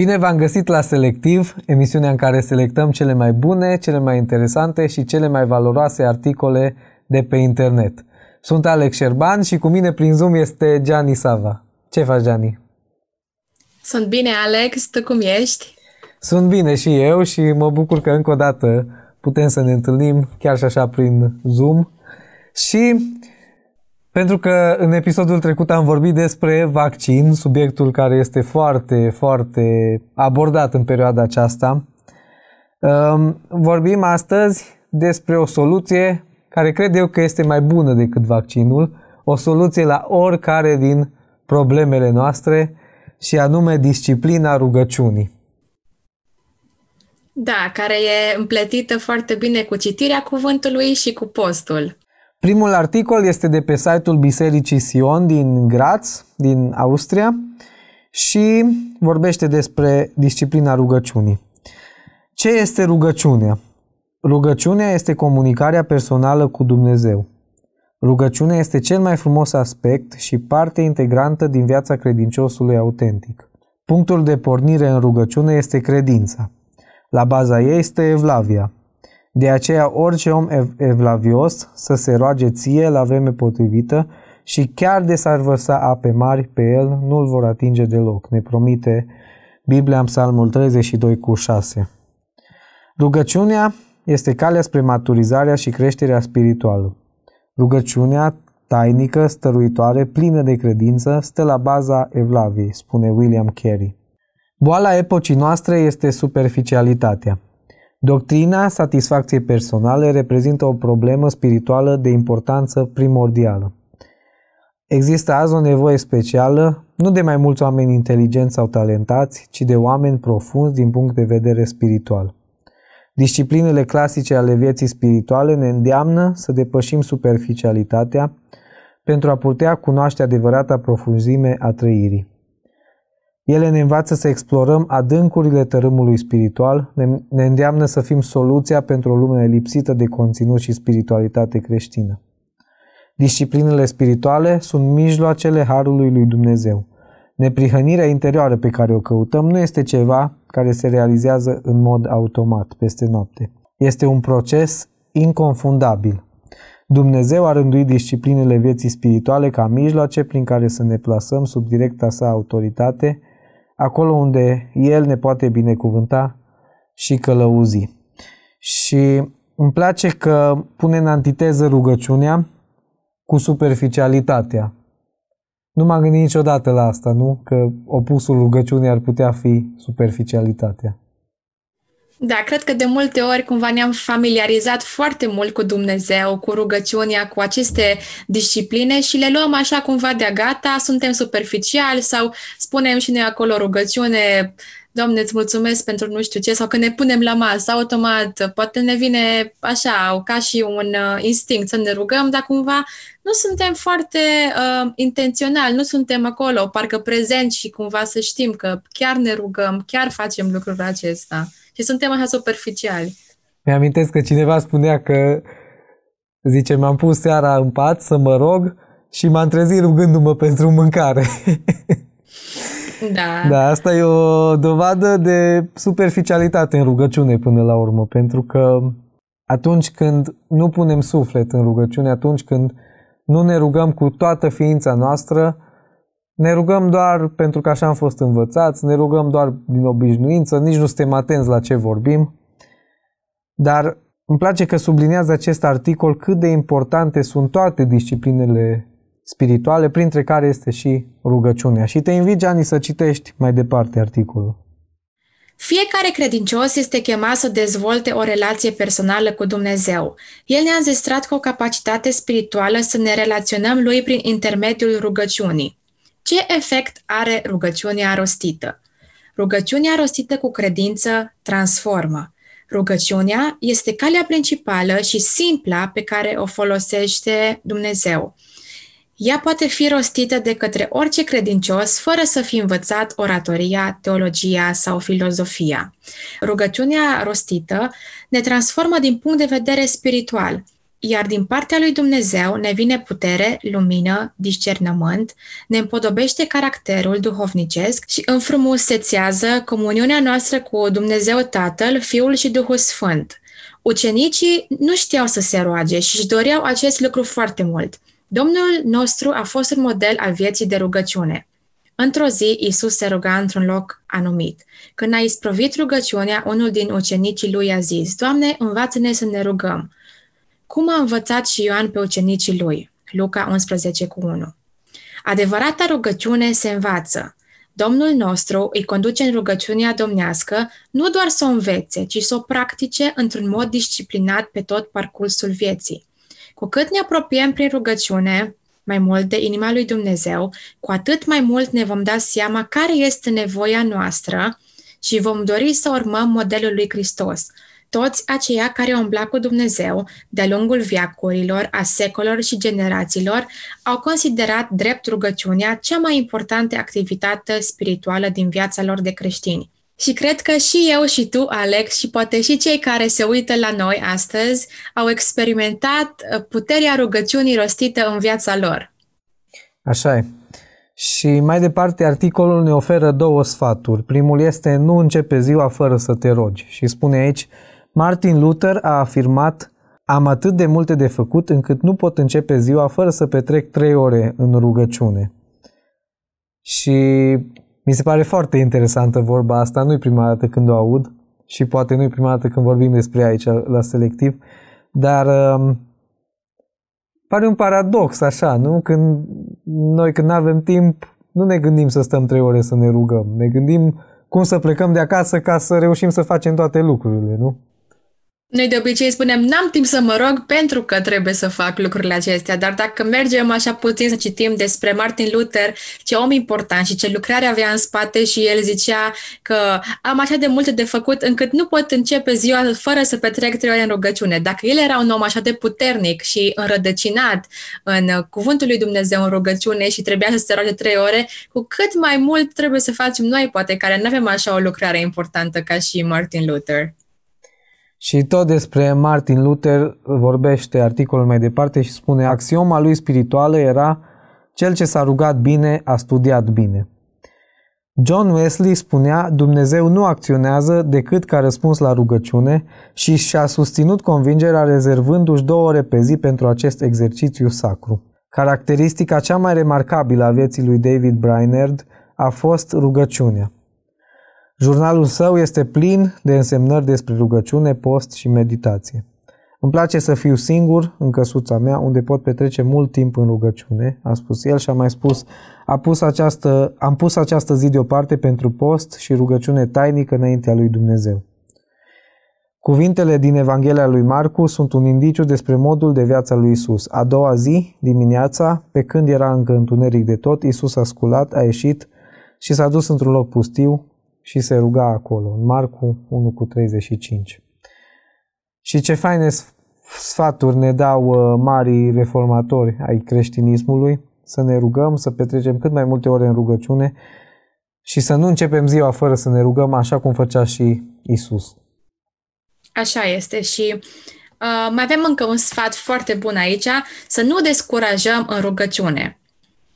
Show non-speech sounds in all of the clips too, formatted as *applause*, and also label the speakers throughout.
Speaker 1: Bine v-am găsit la Selectiv, emisiunea în care selectăm cele mai bune, cele mai interesante și cele mai valoroase articole de pe internet. Sunt Alex Șerban și cu mine prin Zoom este Gianni Sava. Ce faci, Gianni?
Speaker 2: Sunt bine, Alex. Tu cum ești?
Speaker 1: Sunt bine și eu și mă bucur că încă o dată putem să ne întâlnim chiar și așa prin Zoom. Și pentru că în episodul trecut am vorbit despre vaccin, subiectul care este foarte, foarte abordat în perioada aceasta, um, vorbim astăzi despre o soluție care cred eu că este mai bună decât vaccinul, o soluție la oricare din problemele noastre și anume disciplina rugăciunii.
Speaker 2: Da, care e împletită foarte bine cu citirea cuvântului și cu postul.
Speaker 1: Primul articol este de pe site-ul Bisericii Sion din Graz, din Austria, și vorbește despre disciplina rugăciunii. Ce este rugăciunea? Rugăciunea este comunicarea personală cu Dumnezeu. Rugăciunea este cel mai frumos aspect și parte integrantă din viața credinciosului autentic. Punctul de pornire în rugăciune este credința. La baza ei este evlavia, de aceea orice om ev- evlavios să se roage ție la vreme potrivită și chiar de s-ar vărsa ape mari pe el, nu-l vor atinge deloc, ne promite Biblia în Psalmul 32 cu 6. Rugăciunea este calea spre maturizarea și creșterea spirituală. Rugăciunea tainică, stăruitoare, plină de credință, stă la baza evlaviei, spune William Carey. Boala epocii noastre este superficialitatea. Doctrina satisfacției personale reprezintă o problemă spirituală de importanță primordială. Există azi o nevoie specială, nu de mai mulți oameni inteligenți sau talentați, ci de oameni profunzi din punct de vedere spiritual. Disciplinele clasice ale vieții spirituale ne îndeamnă să depășim superficialitatea pentru a putea cunoaște adevărata profunzime a trăirii. Ele ne învață să explorăm adâncurile tărâmului spiritual, ne, ne îndeamnă să fim soluția pentru o lume lipsită de conținut și spiritualitate creștină. Disciplinele spirituale sunt mijloacele Harului lui Dumnezeu. Neprihănirea interioară pe care o căutăm nu este ceva care se realizează în mod automat, peste noapte. Este un proces inconfundabil. Dumnezeu a rânduit disciplinele vieții spirituale ca mijloace prin care să ne plasăm sub directa sa autoritate acolo unde El ne poate binecuvânta și călăuzi. Și îmi place că pune în antiteză rugăciunea cu superficialitatea. Nu m-am gândit niciodată la asta, nu? Că opusul rugăciunii ar putea fi superficialitatea.
Speaker 2: Da, cred că de multe ori cumva ne-am familiarizat foarte mult cu Dumnezeu, cu rugăciunea, cu aceste discipline și le luăm așa cumva de gata, suntem superficiali sau spunem și noi acolo rugăciune, Doamne, îți mulțumesc pentru nu știu ce, sau când ne punem la masă, automat, poate ne vine așa, ca și un uh, instinct să ne rugăm, dar cumva nu suntem foarte uh, intenționali, nu suntem acolo, parcă prezenți și cumva să știm că chiar ne rugăm, chiar facem lucrul acesta și suntem așa superficiali.
Speaker 1: Mi-amintesc că cineva spunea că, zice, m-am pus seara în pat să mă rog și m-am trezit rugându-mă pentru mâncare. *laughs*
Speaker 2: Da.
Speaker 1: Da, asta e o dovadă de superficialitate în rugăciune până la urmă, pentru că atunci când nu punem suflet în rugăciune, atunci când nu ne rugăm cu toată ființa noastră, ne rugăm doar pentru că așa am fost învățați, ne rugăm doar din obișnuință, nici nu suntem atenți la ce vorbim. Dar îmi place că sublinează acest articol cât de importante sunt toate disciplinele spirituale, printre care este și rugăciunea. Și te invit, Gianni, să citești mai departe articolul.
Speaker 2: Fiecare credincios este chemat să dezvolte o relație personală cu Dumnezeu. El ne-a înzestrat cu o capacitate spirituală să ne relaționăm lui prin intermediul rugăciunii. Ce efect are rugăciunea rostită? Rugăciunea rostită cu credință transformă. Rugăciunea este calea principală și simpla pe care o folosește Dumnezeu. Ea poate fi rostită de către orice credincios fără să fi învățat oratoria, teologia sau filozofia. Rugăciunea rostită ne transformă din punct de vedere spiritual. Iar din partea lui Dumnezeu ne vine putere, lumină, discernământ, ne împodobește caracterul duhovnicesc și înfrumusețează comuniunea noastră cu Dumnezeu Tatăl, Fiul și Duhul Sfânt. Ucenicii nu știau să se roage și își doreau acest lucru foarte mult. Domnul nostru a fost un model al vieții de rugăciune. Într-o zi, Isus se ruga într-un loc anumit. Când a isprăvit rugăciunea, unul din ucenicii lui a zis, Doamne, învață-ne să ne rugăm cum a învățat și Ioan pe ucenicii lui. Luca 11 cu 1. Adevărata rugăciune se învață. Domnul nostru îi conduce în rugăciunea domnească nu doar să o învețe, ci să o practice într-un mod disciplinat pe tot parcursul vieții. Cu cât ne apropiem prin rugăciune mai mult de inima lui Dumnezeu, cu atât mai mult ne vom da seama care este nevoia noastră și vom dori să urmăm modelul lui Hristos – toți aceia care au umblat cu Dumnezeu de-a lungul viacurilor, a secolor și generațiilor au considerat drept rugăciunea cea mai importantă activitate spirituală din viața lor de creștini. Și cred că și eu și tu, Alex, și poate și cei care se uită la noi astăzi au experimentat uh, puterea rugăciunii rostită în viața lor.
Speaker 1: Așa e. Și mai departe, articolul ne oferă două sfaturi. Primul este nu începe ziua fără să te rogi. Și spune aici, Martin Luther a afirmat am atât de multe de făcut încât nu pot începe ziua fără să petrec trei ore în rugăciune. Și mi se pare foarte interesantă vorba asta, nu-i prima dată când o aud și poate nu-i prima dată când vorbim despre aici la selectiv, dar um, pare un paradox așa, nu? Când noi când nu avem timp, nu ne gândim să stăm trei ore să ne rugăm, ne gândim cum să plecăm de acasă ca să reușim să facem toate lucrurile, nu?
Speaker 2: Noi de obicei spunem, n-am timp să mă rog pentru că trebuie să fac lucrurile acestea, dar dacă mergem așa puțin să citim despre Martin Luther, ce om important și ce lucrare avea în spate și el zicea că am așa de multe de făcut încât nu pot începe ziua fără să petrec trei ore în rugăciune. Dacă el era un om așa de puternic și înrădăcinat în cuvântul lui Dumnezeu în rugăciune și trebuia să se roage trei ore, cu cât mai mult trebuie să facem noi, poate, care nu avem așa o lucrare importantă ca și Martin Luther.
Speaker 1: Și tot despre Martin Luther vorbește articolul mai departe și spune axioma lui spirituală era cel ce s-a rugat bine a studiat bine. John Wesley spunea Dumnezeu nu acționează decât ca răspuns la rugăciune și și-a susținut convingerea rezervându-și două ore pe zi pentru acest exercițiu sacru. Caracteristica cea mai remarcabilă a vieții lui David Brainerd a fost rugăciunea. Jurnalul său este plin de însemnări despre rugăciune, post și meditație. Îmi place să fiu singur în căsuța mea, unde pot petrece mult timp în rugăciune, a spus el și a mai spus, a pus această, am pus această zi deoparte pentru post și rugăciune tainică înaintea lui Dumnezeu. Cuvintele din Evanghelia lui Marcu sunt un indiciu despre modul de viață lui Isus. A doua zi, dimineața, pe când era încă întuneric de tot, Isus a sculat, a ieșit și s-a dus într-un loc pustiu, și se ruga acolo, în Marcu 1 cu 35. Și ce faine sfaturi ne dau uh, marii reformatori ai creștinismului, să ne rugăm, să petrecem cât mai multe ore în rugăciune și să nu începem ziua fără să ne rugăm așa cum făcea și Isus.
Speaker 2: Așa este și uh, mai avem încă un sfat foarte bun aici, să nu descurajăm în rugăciune.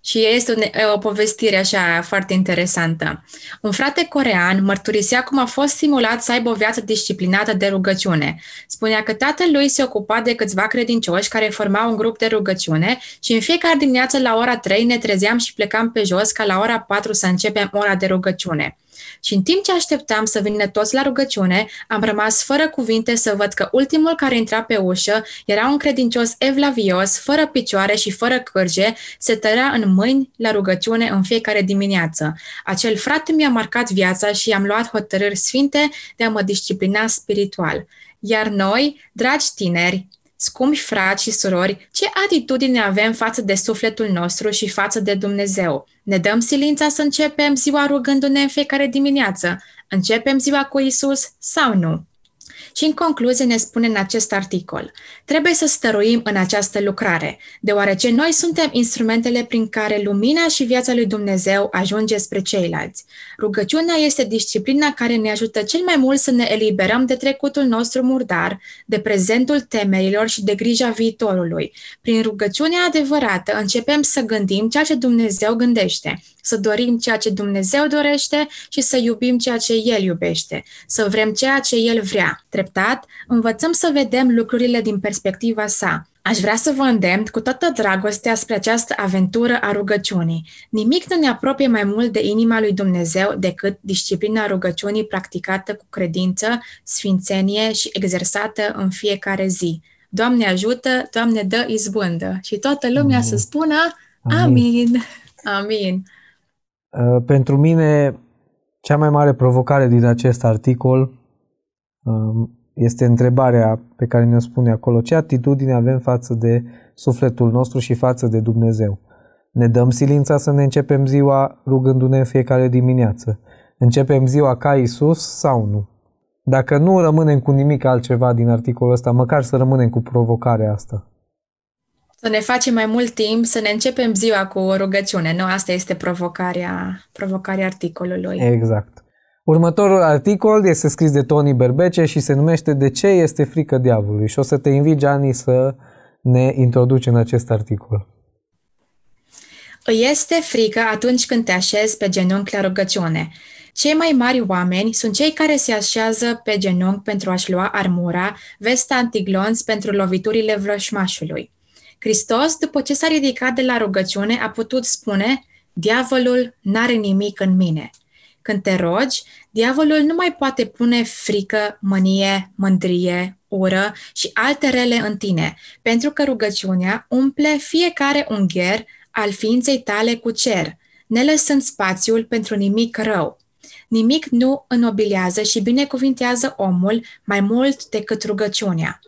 Speaker 2: Și este o povestire așa foarte interesantă. Un frate corean mărturisea cum a fost stimulat să aibă o viață disciplinată de rugăciune. Spunea că tatăl lui se ocupa de câțiva credincioși care formau un grup de rugăciune și în fiecare dimineață la ora 3 ne trezeam și plecam pe jos ca la ora 4 să începem ora de rugăciune. Și în timp ce așteptam să vină toți la rugăciune, am rămas fără cuvinte să văd că ultimul care intra pe ușă era un credincios evlavios, fără picioare și fără cârge, se tărea în mâini la rugăciune în fiecare dimineață. Acel frate mi-a marcat viața și am luat hotărâri sfinte de a mă disciplina spiritual. Iar noi, dragi tineri, Scumpi frați și surori, ce atitudine avem față de sufletul nostru și față de Dumnezeu? Ne dăm silința să începem ziua rugându-ne în fiecare dimineață? Începem ziua cu Isus sau nu? Și în concluzie ne spune în acest articol, trebuie să stăruim în această lucrare, deoarece noi suntem instrumentele prin care lumina și viața lui Dumnezeu ajunge spre ceilalți. Rugăciunea este disciplina care ne ajută cel mai mult să ne eliberăm de trecutul nostru murdar, de prezentul temerilor și de grija viitorului. Prin rugăciunea adevărată începem să gândim ceea ce Dumnezeu gândește, să dorim ceea ce Dumnezeu dorește și să iubim ceea ce El iubește, să vrem ceea ce El vrea. Treptat, învățăm să vedem lucrurile din perspectiva sa. Aș vrea să vă îndemn cu toată dragostea spre această aventură a rugăciunii. Nimic nu ne apropie mai mult de inima lui Dumnezeu decât disciplina rugăciunii practicată cu credință, sfințenie și exersată în fiecare zi. Doamne ajută, Doamne dă izbândă. Și toată lumea Amin. să spună Amin. Amin. Amin.
Speaker 1: Uh, pentru mine, cea mai mare provocare din acest articol um, este întrebarea pe care ne-o spune acolo. Ce atitudine avem față de sufletul nostru și față de Dumnezeu? Ne dăm silința să ne începem ziua rugându-ne în fiecare dimineață. Începem ziua ca Isus sau nu? Dacă nu rămânem cu nimic altceva din articolul ăsta, măcar să rămânem cu provocarea asta.
Speaker 2: Să ne facem mai mult timp, să ne începem ziua cu o rugăciune. Nu, asta este provocarea, provocarea articolului.
Speaker 1: Exact. Următorul articol este scris de Tony Berbece și se numește De ce este frică diavolului? Și o să te invit, Gianni, să ne introduci în acest articol.
Speaker 2: Îi este frică atunci când te așezi pe genunchi la rugăciune. Cei mai mari oameni sunt cei care se așează pe genunchi pentru a-și lua armura, vesta antiglonț pentru loviturile vrășmașului. Hristos, după ce s-a ridicat de la rugăciune, a putut spune, diavolul n-are nimic în mine. Când te rogi, diavolul nu mai poate pune frică, mânie, mândrie, ură și alte rele în tine, pentru că rugăciunea umple fiecare ungher al ființei tale cu cer, nelăsând spațiul pentru nimic rău. Nimic nu înobilează și binecuvintează omul mai mult decât rugăciunea.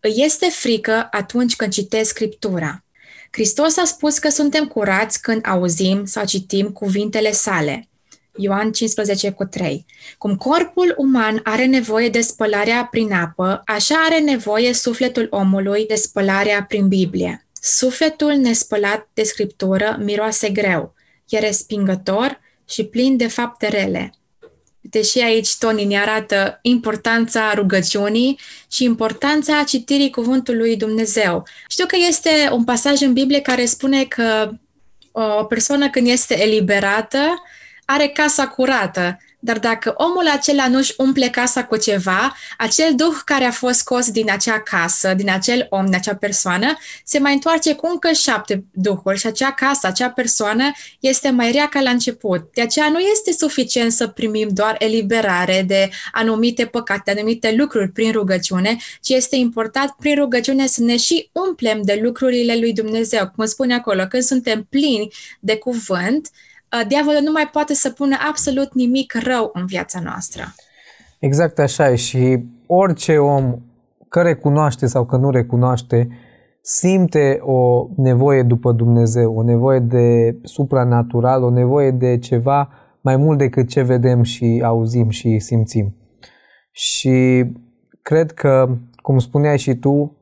Speaker 2: Îi este frică atunci când citesc Scriptura. Hristos a spus că suntem curați când auzim sau citim cuvintele sale. Ioan 15 cu 3. Cum corpul uman are nevoie de spălarea prin apă, așa are nevoie sufletul omului de spălarea prin Biblie. Sufletul nespălat de scriptură miroase greu, e respingător și plin de fapte rele. Deși aici Tony ne arată importanța rugăciunii și importanța citirii cuvântului Dumnezeu. Știu că este un pasaj în Biblie care spune că o persoană când este eliberată are casa curată, dar dacă omul acela nu-și umple casa cu ceva, acel duh care a fost scos din acea casă, din acel om, din acea persoană, se mai întoarce cu încă șapte duhuri și acea casă, acea persoană este mai rea ca la început. De aceea nu este suficient să primim doar eliberare de anumite păcate, anumite lucruri prin rugăciune, ci este important prin rugăciune să ne și umplem de lucrurile lui Dumnezeu. Cum spune acolo, când suntem plini de cuvânt, Uh, diavolul nu mai poate să pună absolut nimic rău în viața noastră.
Speaker 1: Exact așa e și orice om că recunoaște sau că nu recunoaște, simte o nevoie după Dumnezeu, o nevoie de supranatural, o nevoie de ceva mai mult decât ce vedem și auzim și simțim. Și cred că, cum spuneai și tu,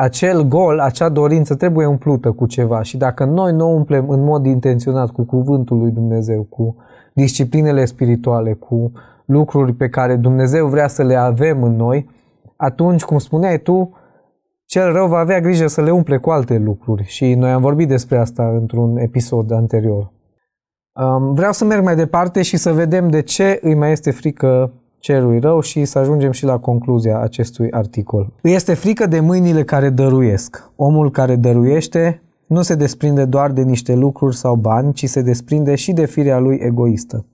Speaker 1: acel gol, acea dorință trebuie umplută cu ceva și dacă noi nu o umplem în mod intenționat cu cuvântul lui Dumnezeu, cu disciplinele spirituale, cu lucruri pe care Dumnezeu vrea să le avem în noi, atunci, cum spuneai tu, cel rău va avea grijă să le umple cu alte lucruri și noi am vorbit despre asta într-un episod anterior. Vreau să merg mai departe și să vedem de ce îi mai este frică cerului rău și să ajungem și la concluzia acestui articol. Îi este frică de mâinile care dăruiesc. Omul care dăruiește nu se desprinde doar de niște lucruri sau bani, ci se desprinde și de firea lui egoistă.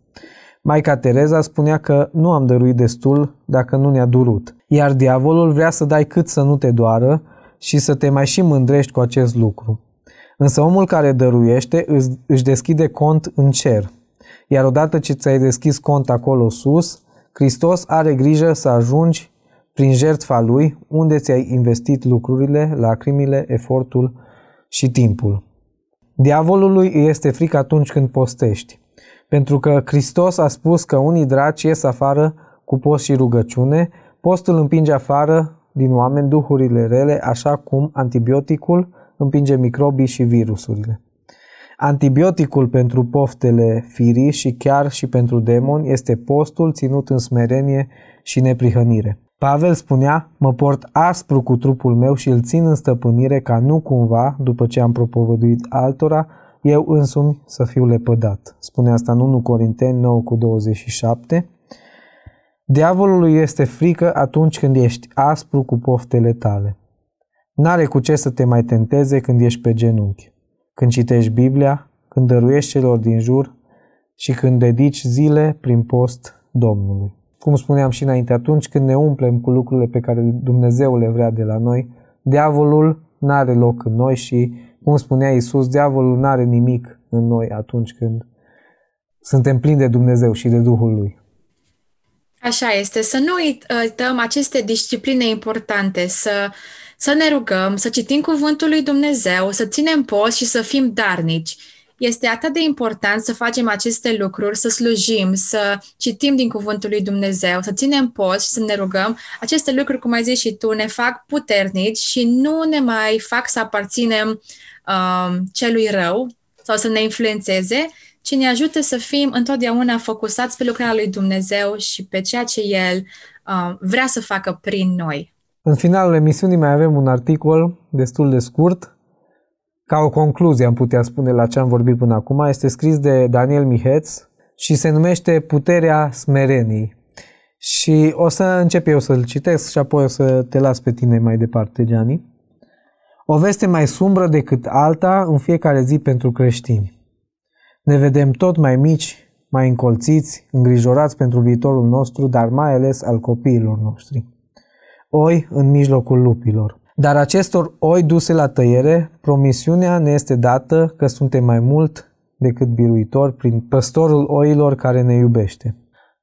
Speaker 1: Maica Tereza spunea că nu am dăruit destul dacă nu ne-a durut, iar diavolul vrea să dai cât să nu te doară și să te mai și mândrești cu acest lucru. Însă omul care dăruiește își deschide cont în cer, iar odată ce ți-ai deschis cont acolo sus, Hristos are grijă să ajungi prin jertfa Lui unde ți-ai investit lucrurile, lacrimile, efortul și timpul. Diavolului îi este frică atunci când postești, pentru că Hristos a spus că unii draci ies afară cu post și rugăciune, Postul împinge afară din oameni duhurile rele, așa cum antibioticul împinge microbii și virusurile. Antibioticul pentru poftele firii și chiar și pentru demoni este postul ținut în smerenie și neprihănire. Pavel spunea, mă port aspru cu trupul meu și îl țin în stăpânire ca nu cumva, după ce am propovăduit altora, eu însumi să fiu lepădat. Spune asta în 1 Corinteni 9 cu 27. Diavolului este frică atunci când ești aspru cu poftele tale. N-are cu ce să te mai tenteze când ești pe genunchi, când citești Biblia, când dăruiești celor din jur și când dedici zile prin post Domnului. Cum spuneam și înainte, atunci când ne umplem cu lucrurile pe care Dumnezeu le vrea de la noi, diavolul n-are loc în noi și, cum spunea Isus, diavolul n-are nimic în noi atunci când suntem plini de Dumnezeu și de Duhul Lui.
Speaker 2: Așa este, să nu uităm aceste discipline importante, să, să ne rugăm, să citim cuvântul lui Dumnezeu, să ținem post și să fim darnici. Este atât de important să facem aceste lucruri, să slujim, să citim din cuvântul lui Dumnezeu, să ținem post și să ne rugăm. Aceste lucruri, cum ai zis și tu, ne fac puternici și nu ne mai fac să aparținem um, celui rău sau să ne influențeze, ci ne ajută să fim întotdeauna focusați pe lucrarea lui Dumnezeu și pe ceea ce El uh, vrea să facă prin noi.
Speaker 1: În finalul emisiunii mai avem un articol destul de scurt, ca o concluzie am putea spune la ce am vorbit până acum. Este scris de Daniel Miheț și se numește Puterea smerenii. Și o să încep eu să-l citesc și apoi o să te las pe tine mai departe, Gianni. O veste mai sumbră decât alta în fiecare zi pentru creștini. Ne vedem tot mai mici, mai încolțiți, îngrijorați pentru viitorul nostru, dar mai ales al copiilor noștri. Oi în mijlocul lupilor. Dar acestor oi duse la tăiere, promisiunea ne este dată că suntem mai mult decât biruitori prin păstorul oilor care ne iubește.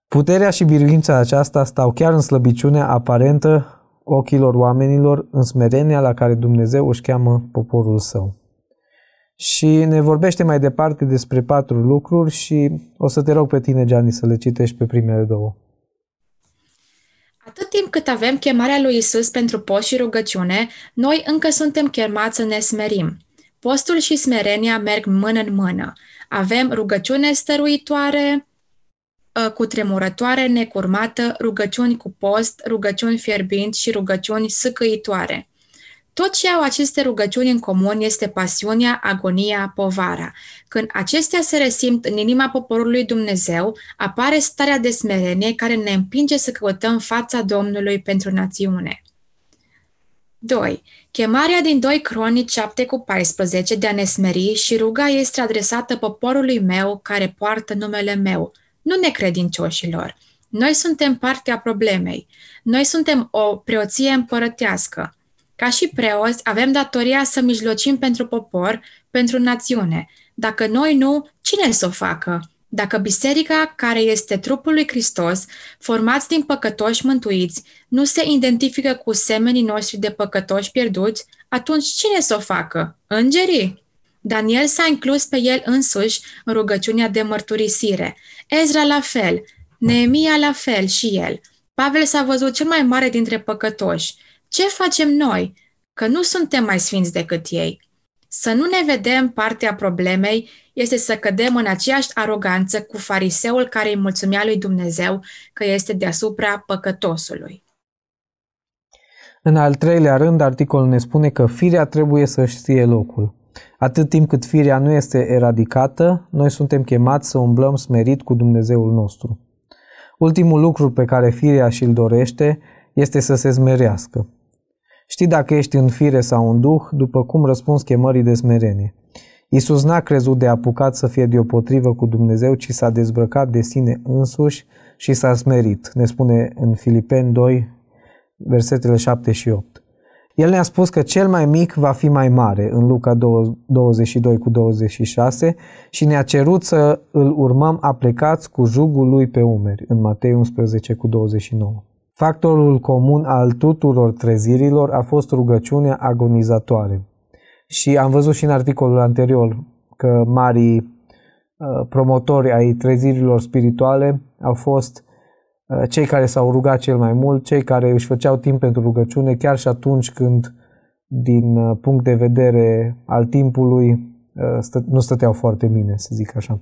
Speaker 1: Puterea și biruința aceasta stau chiar în slăbiciunea aparentă ochilor oamenilor, în smerenia la care Dumnezeu își cheamă poporul său și ne vorbește mai departe despre patru lucruri și o să te rog pe tine, Gianni, să le citești pe primele două.
Speaker 2: Atât timp cât avem chemarea lui Isus pentru post și rugăciune, noi încă suntem chemați să ne smerim. Postul și smerenia merg mână în mână. Avem rugăciune stăruitoare, ă, cu tremurătoare necurmată, rugăciuni cu post, rugăciuni fierbinți și rugăciuni sâcăitoare. Tot ce au aceste rugăciuni în comun este pasiunea, agonia, povara. Când acestea se resimt în inima poporului Dumnezeu, apare starea de smerenie care ne împinge să căutăm fața Domnului pentru națiune. 2. Chemarea din 2 Cronici 7 cu 14 de a ne smeri și ruga este adresată poporului meu care poartă numele meu, nu necredincioșilor. Noi suntem partea problemei. Noi suntem o preoție împărătească. Ca și preoți, avem datoria să mijlocim pentru popor, pentru națiune. Dacă noi nu, cine să o facă? Dacă biserica, care este trupul lui Hristos, formați din păcătoși mântuiți, nu se identifică cu semenii noștri de păcătoși pierduți, atunci cine să o facă? Îngerii? Daniel s-a inclus pe el însuși în rugăciunea de mărturisire. Ezra la fel, Neemia la fel și el. Pavel s-a văzut cel mai mare dintre păcătoși. Ce facem noi? Că nu suntem mai sfinți decât ei. Să nu ne vedem partea problemei este să cădem în aceeași aroganță cu fariseul care îi mulțumea lui Dumnezeu că este deasupra păcătosului.
Speaker 1: În al treilea rând, articolul ne spune că firea trebuie să știe locul. Atât timp cât firea nu este eradicată, noi suntem chemați să umblăm smerit cu Dumnezeul nostru. Ultimul lucru pe care firea și-l dorește este să se smerească. Știi dacă ești în fire sau în duh, după cum răspunzi chemării de smerenie. Iisus n-a crezut de apucat să fie deopotrivă cu Dumnezeu, ci s-a dezbrăcat de sine însuși și s-a smerit, ne spune în Filipeni 2, versetele 7 și 8. El ne-a spus că cel mai mic va fi mai mare, în Luca 22 cu 26, și ne-a cerut să îl urmăm aplecați cu jugul lui pe umeri, în Matei 11 cu 29. Factorul comun al tuturor trezirilor a fost rugăciunea agonizatoare. Și am văzut și în articolul anterior că marii uh, promotori ai trezirilor spirituale au fost uh, cei care s-au rugat cel mai mult, cei care își făceau timp pentru rugăciune, chiar și atunci când, din uh, punct de vedere al timpului, nu stăteau foarte bine, să zic așa.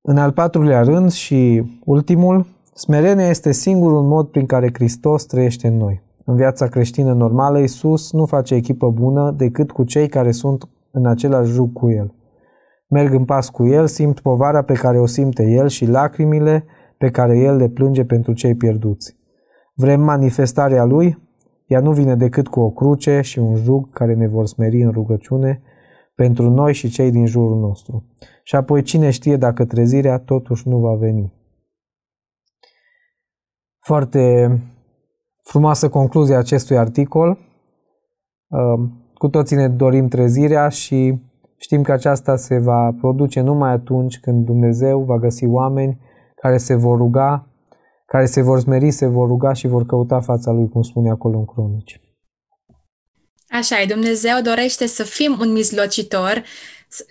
Speaker 1: În al patrulea rând și ultimul, smerenia este singurul mod prin care Hristos trăiește în noi. În viața creștină normală, Iisus nu face echipă bună decât cu cei care sunt în același juc cu El. Merg în pas cu El, simt povara pe care o simte El și lacrimile pe care El le plânge pentru cei pierduți. Vrem manifestarea Lui? Ea nu vine decât cu o cruce și un jug care ne vor smeri în rugăciune pentru noi și cei din jurul nostru. Și apoi cine știe dacă trezirea totuși nu va veni. Foarte frumoasă concluzia acestui articol. Cu toții ne dorim trezirea și știm că aceasta se va produce numai atunci când Dumnezeu va găsi oameni care se vor ruga, care se vor smeri, se vor ruga și vor căuta fața Lui, cum spune acolo în cronici.
Speaker 2: Așa e, Dumnezeu dorește să fim un mijlocitor,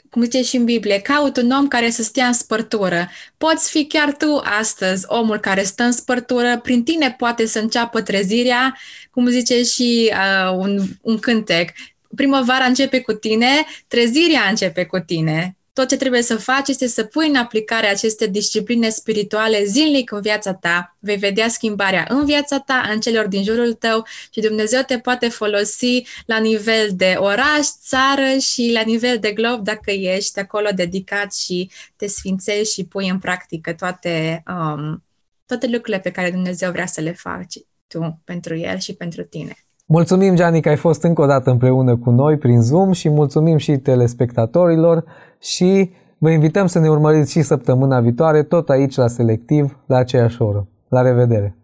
Speaker 2: cum zice și în Biblie, caut un om care să stea în spărtură. Poți fi chiar tu astăzi omul care stă în spărtură, prin tine poate să înceapă trezirea, cum zice și uh, un, un cântec. Primăvara începe cu tine, trezirea începe cu tine. Tot ce trebuie să faci este să pui în aplicare aceste discipline spirituale zilnic în viața ta. Vei vedea schimbarea în viața ta, în celor din jurul tău și Dumnezeu te poate folosi la nivel de oraș, țară și la nivel de glob dacă ești acolo dedicat și te sfințești și pui în practică toate, um, toate lucrurile pe care Dumnezeu vrea să le faci tu pentru El și pentru tine.
Speaker 1: Mulțumim, Gianni, că ai fost încă o dată împreună cu noi prin Zoom și mulțumim și telespectatorilor și vă invităm să ne urmăriți și săptămâna viitoare, tot aici la Selectiv, la aceeași oră. La revedere!